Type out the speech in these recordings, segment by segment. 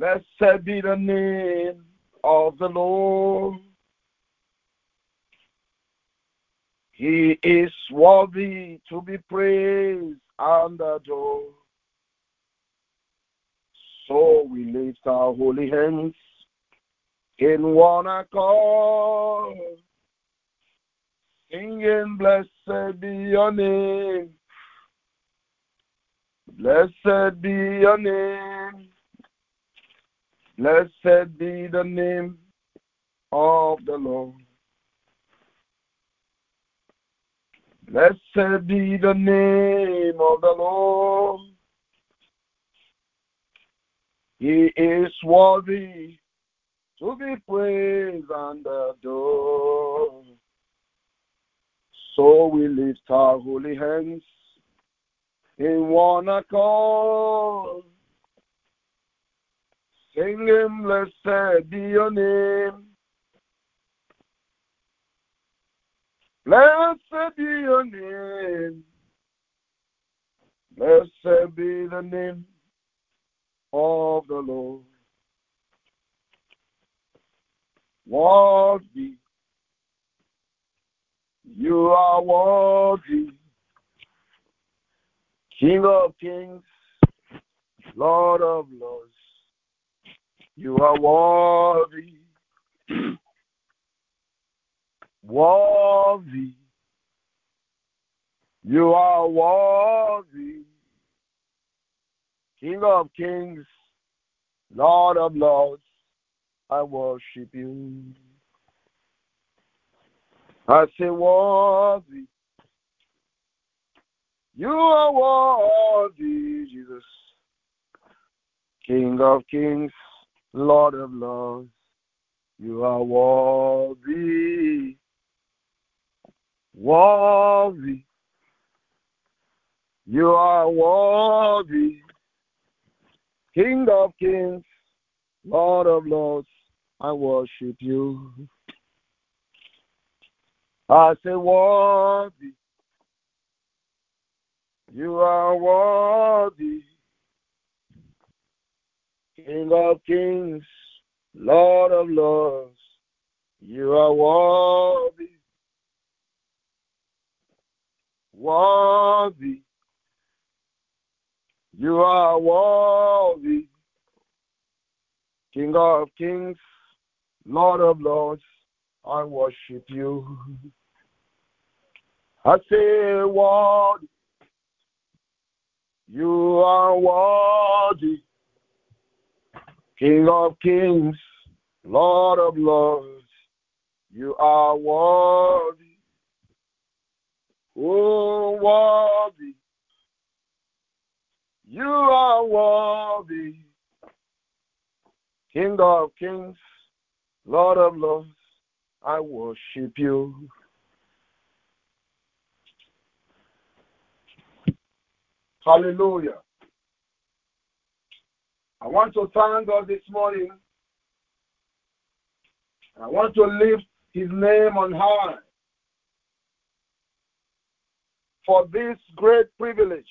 Blessed be the name of the Lord. He is worthy to be praised and adored. So we lift our holy hands in one accord, singing, Blessed be your name. Blessed be your name. Blessed be the name of the Lord. Blessed be the name of the Lord. He is worthy to be praised and adored. So we lift our holy hands in one accord, singing, Blessed be your name. Blessed be your name. Blessed be the name of the Lord. Worthy. You are worthy. King of kings, Lord of lords. You are worthy. worthy. You are worthy. King of kings, Lord of lords, I worship you. I say worthy. You are worthy, Jesus. King of kings, Lord of lords, you are worthy. Worthy. You are worthy. King of kings, Lord of lords, I worship you. I say worthy. You are worthy. King of kings, Lord of lords, you are worthy. Worthy. You are worthy. King of kings, Lord of lords, I worship you. I say, worthy. You are worthy. King of kings, Lord of lords, you are worthy. Oh, worthy. You are worthy. King of kings, Lord of lords, I worship you. Hallelujah. I want to thank God this morning. I want to lift his name on high for this great privilege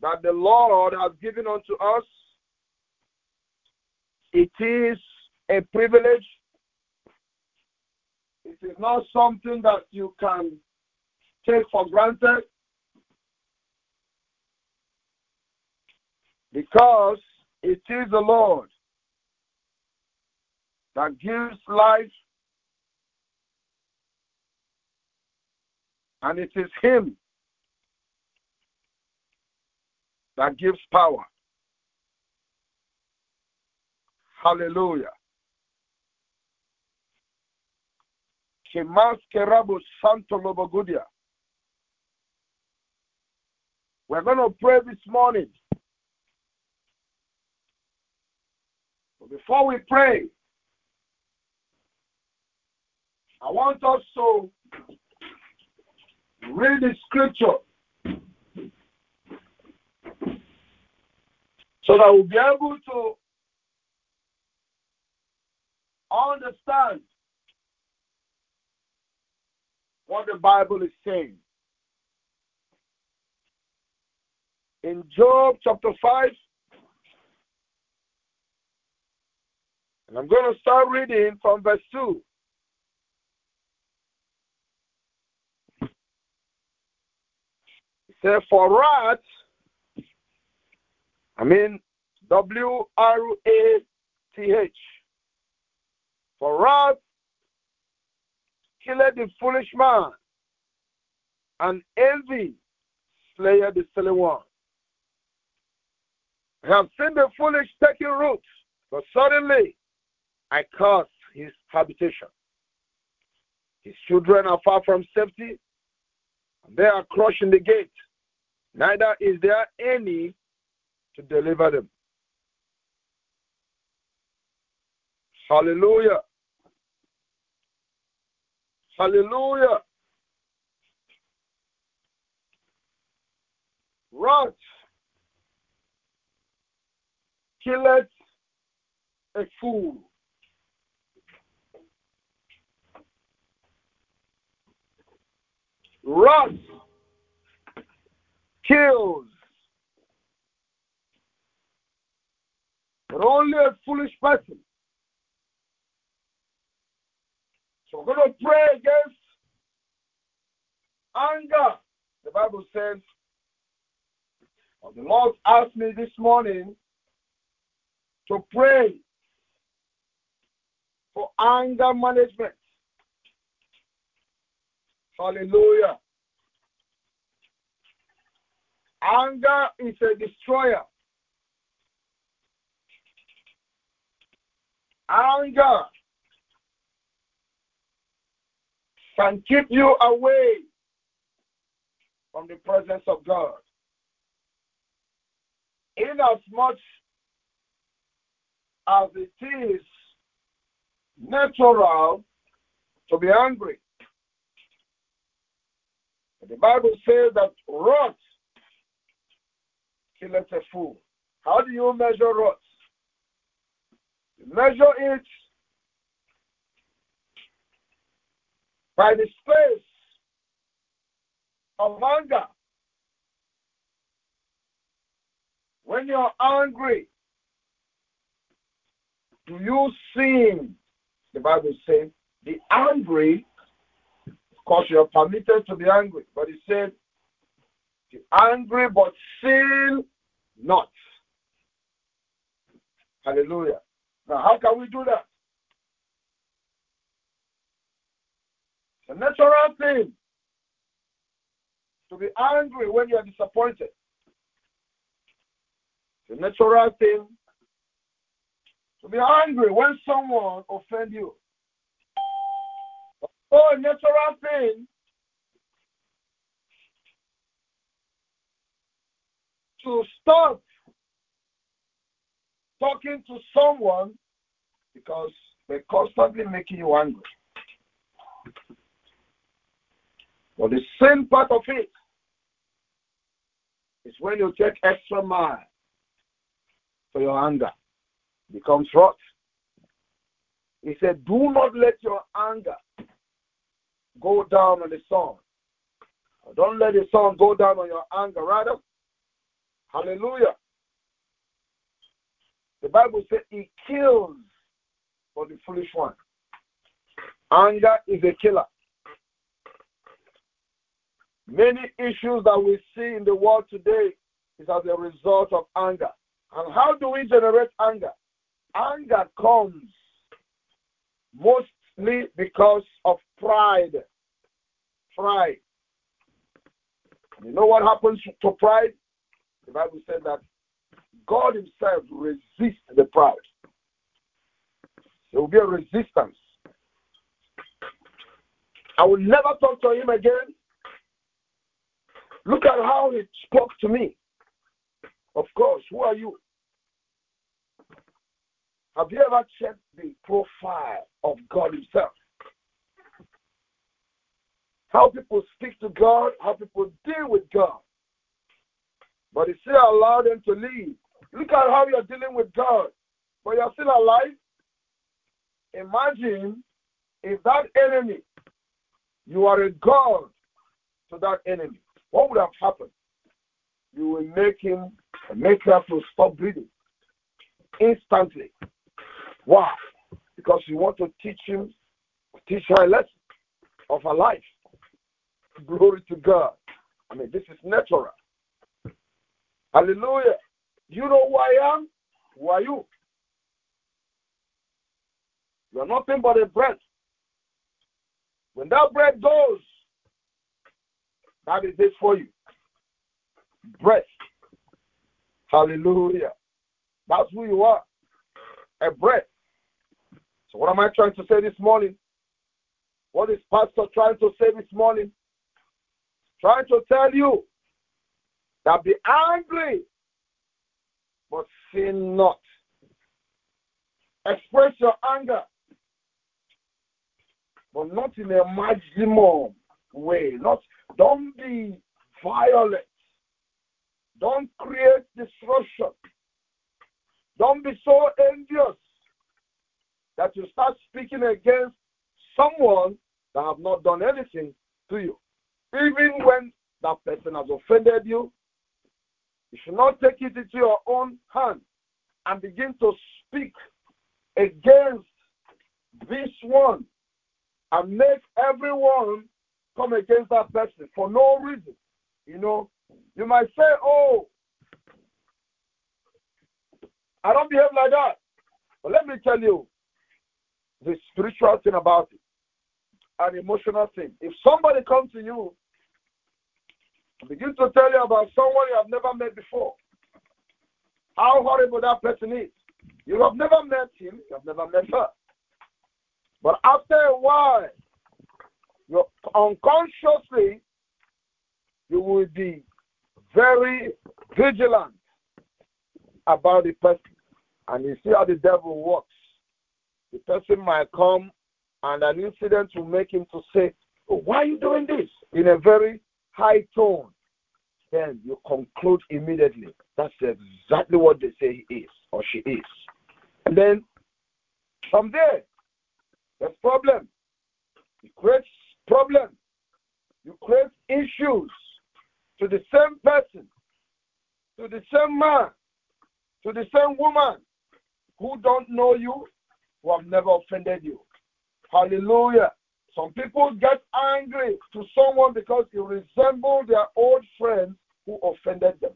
that the Lord has given unto us. It is a privilege. It is not something that you can take for granted. Because it is the Lord that gives life, and it is Him that gives power. Hallelujah. We're going to pray this morning. But before we pray, I want us to read the scripture so that we'll be able to understand what the Bible is saying. In Job chapter 5, And I'm going to start reading from verse 2. It says, For wrath, I mean W R A T H, for wrath killeth the foolish man, and envy slayeth the silly one. I have seen the foolish taking root, but suddenly I curse his habitation. His children are far from safety, they are crushing the gate. Neither is there any to deliver them. Hallelujah. Hallelujah. Wrath killeth a fool. Wrath kills. But only a foolish person. So we're going to pray against anger. The Bible says, the Lord asked me this morning to pray for anger management. Hallelujah. Anger is a destroyer. Anger can keep you away from the presence of God. Inasmuch as it is natural to be angry. The Bible says that wrath killeth a fool. How do you measure wrath? You measure it by the space of anger. When you're angry, do you sin? The Bible says, the angry, course, you're permitted to be angry, but he said, be angry, but sin not. Hallelujah. Now, how can we do that? It's a natural thing to be angry when you are disappointed. It's a natural thing to be angry when someone offend you. Oh, a natural thing to stop talking to someone because they're constantly making you angry. But the same part of it is when you take extra mile for your anger becomes wrath. He said, Do not let your anger go down on the sun. Don't let the sun go down on your anger. Rather, hallelujah. The Bible says it kills for the foolish one. Anger is a killer. Many issues that we see in the world today is as a result of anger. And how do we generate anger? Anger comes mostly because of pride. Pride. You know what happens to pride? The Bible said that God Himself resists the proud. There will be a resistance. I will never talk to him again. Look at how he spoke to me. Of course, who are you? Have you ever checked the profile of God Himself? How people speak to God, how people deal with God. But He still allowed them to leave. Look at how you're dealing with God, but you're still alive. Imagine if that enemy, you are a God to that enemy. What would have happened? You will make him make her to stop breathing instantly. Why? because you want to teach him, teach her a lesson of her life. Glory to God. I mean, this is natural. Hallelujah. You know who I am? Who are you? You are nothing but a breath. When that breath goes, that is it for you. Breath. Hallelujah. That's who you are. A breath. So, what am I trying to say this morning? What is Pastor trying to say this morning? Trying to tell you that be angry, but sin not. Express your anger, but not in a maximum way. Not don't be violent. Don't create disruption. Don't be so envious that you start speaking against someone that have not done anything to you. Even when that person has offended you, you should not take it into your own hand and begin to speak against this one and make everyone come against that person for no reason. You know, you might say, Oh, I don't behave like that. But let me tell you the spiritual thing about it, an emotional thing. If somebody comes to you begin to tell you about someone you have never met before. How horrible that person is. You have never met him, you have never met her. But after a while, you unconsciously, you will be very vigilant about the person. And you see how the devil works. The person might come and an incident will make him to say, oh, why are you doing this? In a very high tone, then you conclude immediately that's exactly what they say he is or she is. And then from there, there's problem. You create problem. You create issues to the same person, to the same man, to the same woman who don't know you, who have never offended you. Hallelujah. Some people get angry to someone because he resembles their old friend who offended them.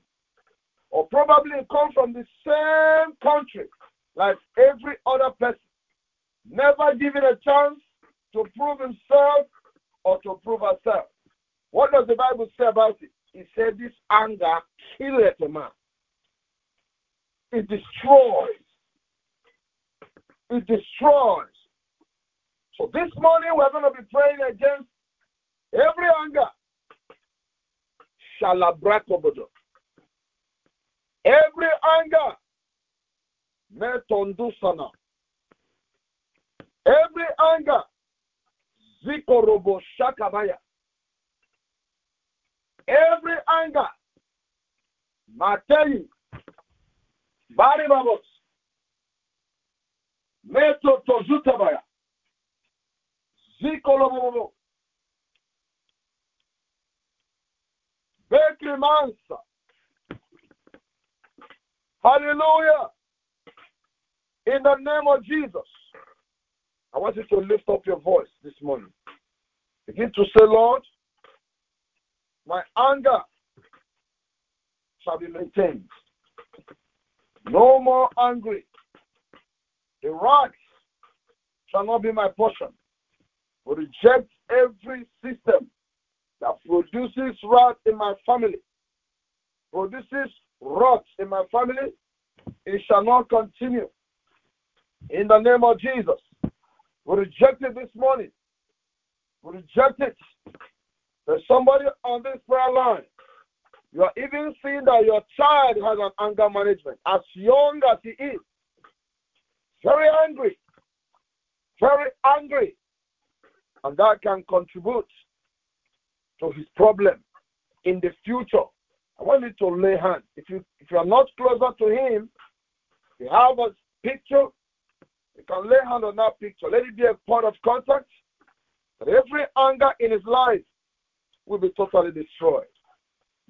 Or probably come from the same country like every other person, never given a chance to prove himself or to prove herself. What does the Bible say about it? It said this anger killeth a man. It destroys. It destroys. So this morning we're going to be praying against every anger. Shalabrakobodo. Every anger. Metondusana. Every anger. Zikorobo Shakabaya. Every anger. Matei. Baribabos. Meto Tozutabaya. Zikolobobo. Becrimança. Hallelujah. In the name of Jesus. I want you to lift up your voice this morning. Begin to say, Lord, my anger shall be maintained. No more angry. The wrath shall not be my portion. Reject every system that produces wrath in my family, produces wrath in my family, it shall not continue. In the name of Jesus, we reject it this morning. We reject it. There's somebody on this prayer line. You are even seeing that your child has an anger management as young as he is. Very angry. Very angry. And that can contribute to his problem in the future. I want you to lay hands. If you if you are not closer to him, you have a picture, you can lay hand on that picture. Let it be a point of contact. That every anger in his life will be totally destroyed.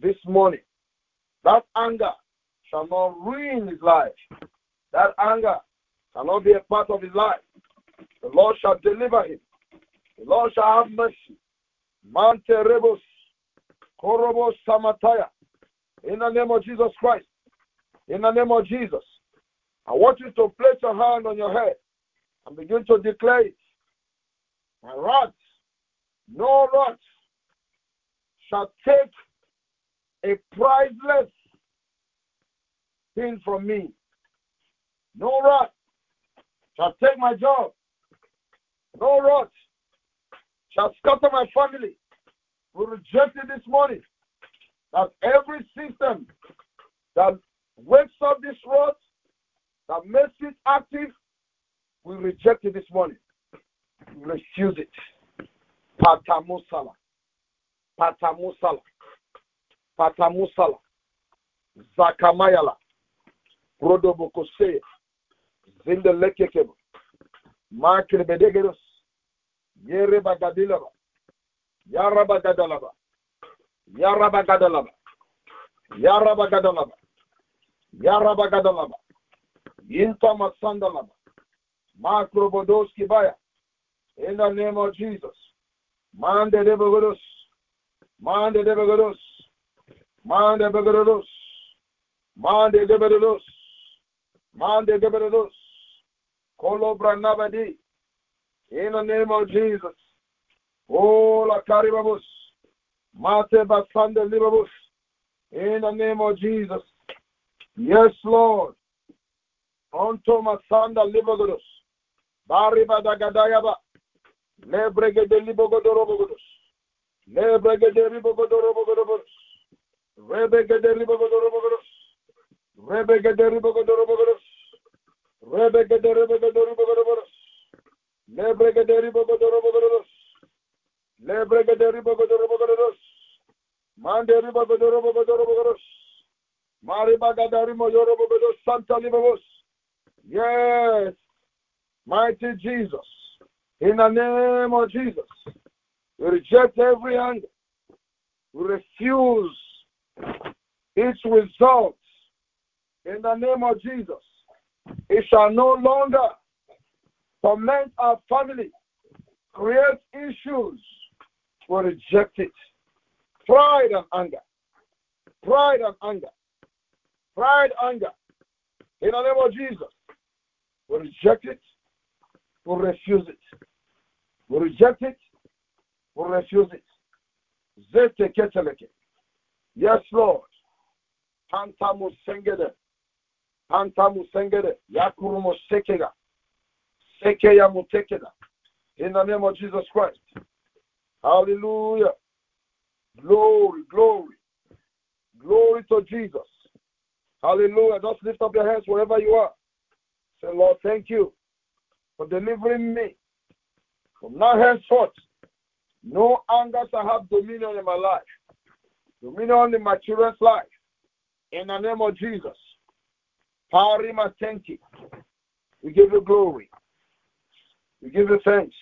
This morning, that anger shall not ruin his life. That anger shall not be a part of his life. The Lord shall deliver him. The Lord shall have mercy. Mante rebos, korobos samataya. In the name of Jesus Christ. In the name of Jesus. I want you to place your hand on your head and begin to declare it. My rod, no rod shall take a priceless thing from me. No rod shall take my job. No rod shall scatter my family. We reject it this morning that every system that wakes up this rod, that makes it active, we reject it this morning. We refuse it. Patamusala. Patamusala. Patamusala. Zakamayala. Rodobokose. Zindelekekebo. Makrebedegeros. Yerebagadilaba. Yarabagadalaba. Yarabagadalaba. Yarabagadalaba. Yarabagadalaba. Yinta Masandalaba. Makrobodoski Baya. In the name of Jesus. Mande de Bogodos. Mande de Bogodos. Mande de Bogodos. Mande de Mande de Bogodos. Kolobra In the name of Jesus. Oh, la Caribabus. Mate Libabus. In the name of Jesus. Yes, Lord. Onto Masanda Libagodos. Bariba Dagadayaba. Lebrege de Libogodorobogodos. Lebrege de Libogodorobogodos. Rebege de Libogodorobogodos. Rebege de Libogodorobogodos. Rebege de Libogodorobogodos. Lebrege de Libogodorobogodos. Lebrege de Libogodorobogodos. Mande Libogodorobogodos. Maribagadari Moyorobogodos. Santa Libabos. Yes, mighty Jesus. In the name of Jesus, we reject every anger. We refuse its results. In the name of Jesus, it shall no longer torment our family, create issues. We reject it. Pride and anger. Pride and anger. Pride, anger. In the name of Jesus, we reject it. We refuse it. We reject it. We refuse it. Zete keteleke. Yes, Lord. Pantamu sengede. Sengede. Yakurumo sekega. Sekeya mutekeda. In the name of Jesus Christ. Hallelujah. Glory, glory. Glory to Jesus. Hallelujah. Just lift up your hands wherever you are. Say, Lord, thank you for delivering me from now henceforth. No anger shall have dominion in my life, dominion in my children's life. In the name of Jesus. Parima, thank you. We give you glory. We give you thanks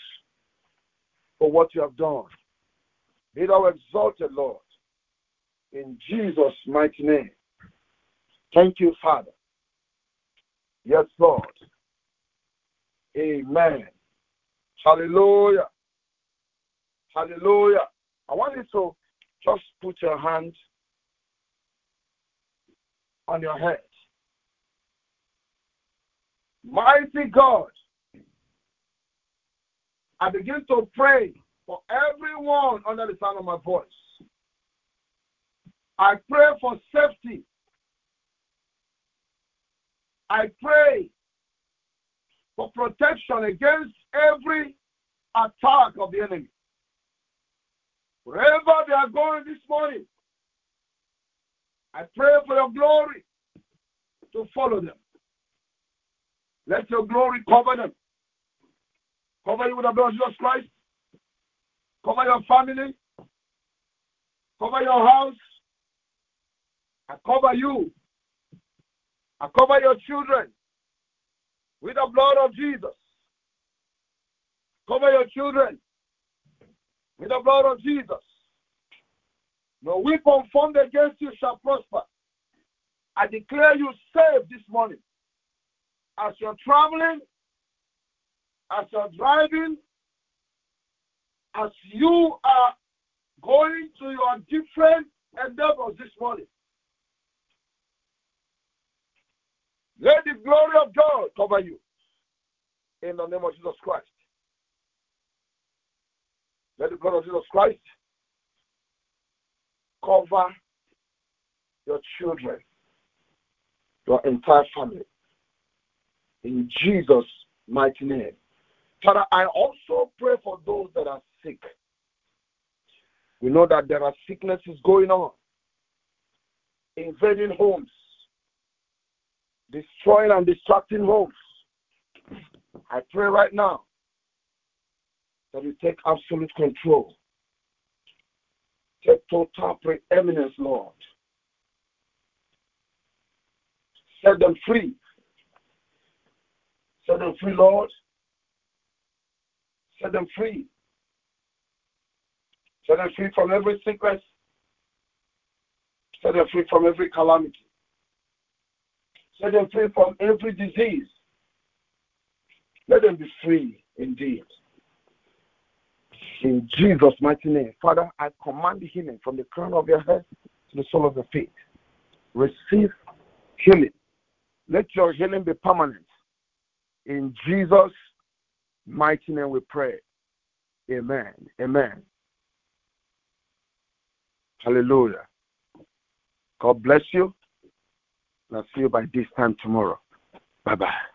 for what you have done. Be thou exalted, Lord, in Jesus' mighty name. Thank you, Father. Yes, Lord. Amen. Hallelujah. Hallelujah. I want you to just put your hand on your head. Mighty God, I begin to pray for everyone under the sound of my voice. I pray for safety. I pray for protection against every attack of the enemy. Wherever they are going this morning, I pray for your glory to follow them. Let your glory cover them. Cover you with the blood of Jesus Christ. Cover your family. Cover your house. I cover you. I cover your children with the blood of Jesus. Cover your children with the blood of Jesus. No weapon formed against you shall prosper. I declare you saved this morning. As you're traveling, as you're driving, as you are going to your different endeavors this morning. Let the glory of God cover you in the name of Jesus Christ. Let the blood of Jesus Christ cover your children, your entire family. In Jesus' mighty name. Father, I also pray for those that are sick. We know that there are sicknesses going on, invading homes, destroying and distracting homes. I pray right now that you take absolute control. Take total preeminence, Lord. Set them free. Set them free, Lord. Set them free. Set them free from every sickness. Set them free from every calamity. Set them free from every disease. Let them be free indeed. In Jesus' mighty name. Father, I command healing from the crown of your head to the sole of your feet. Receive healing. Let your healing be permanent. In Jesus' mighty name we pray. Amen. Amen. Hallelujah. God bless you. I'll see you by this time tomorrow. Bye bye.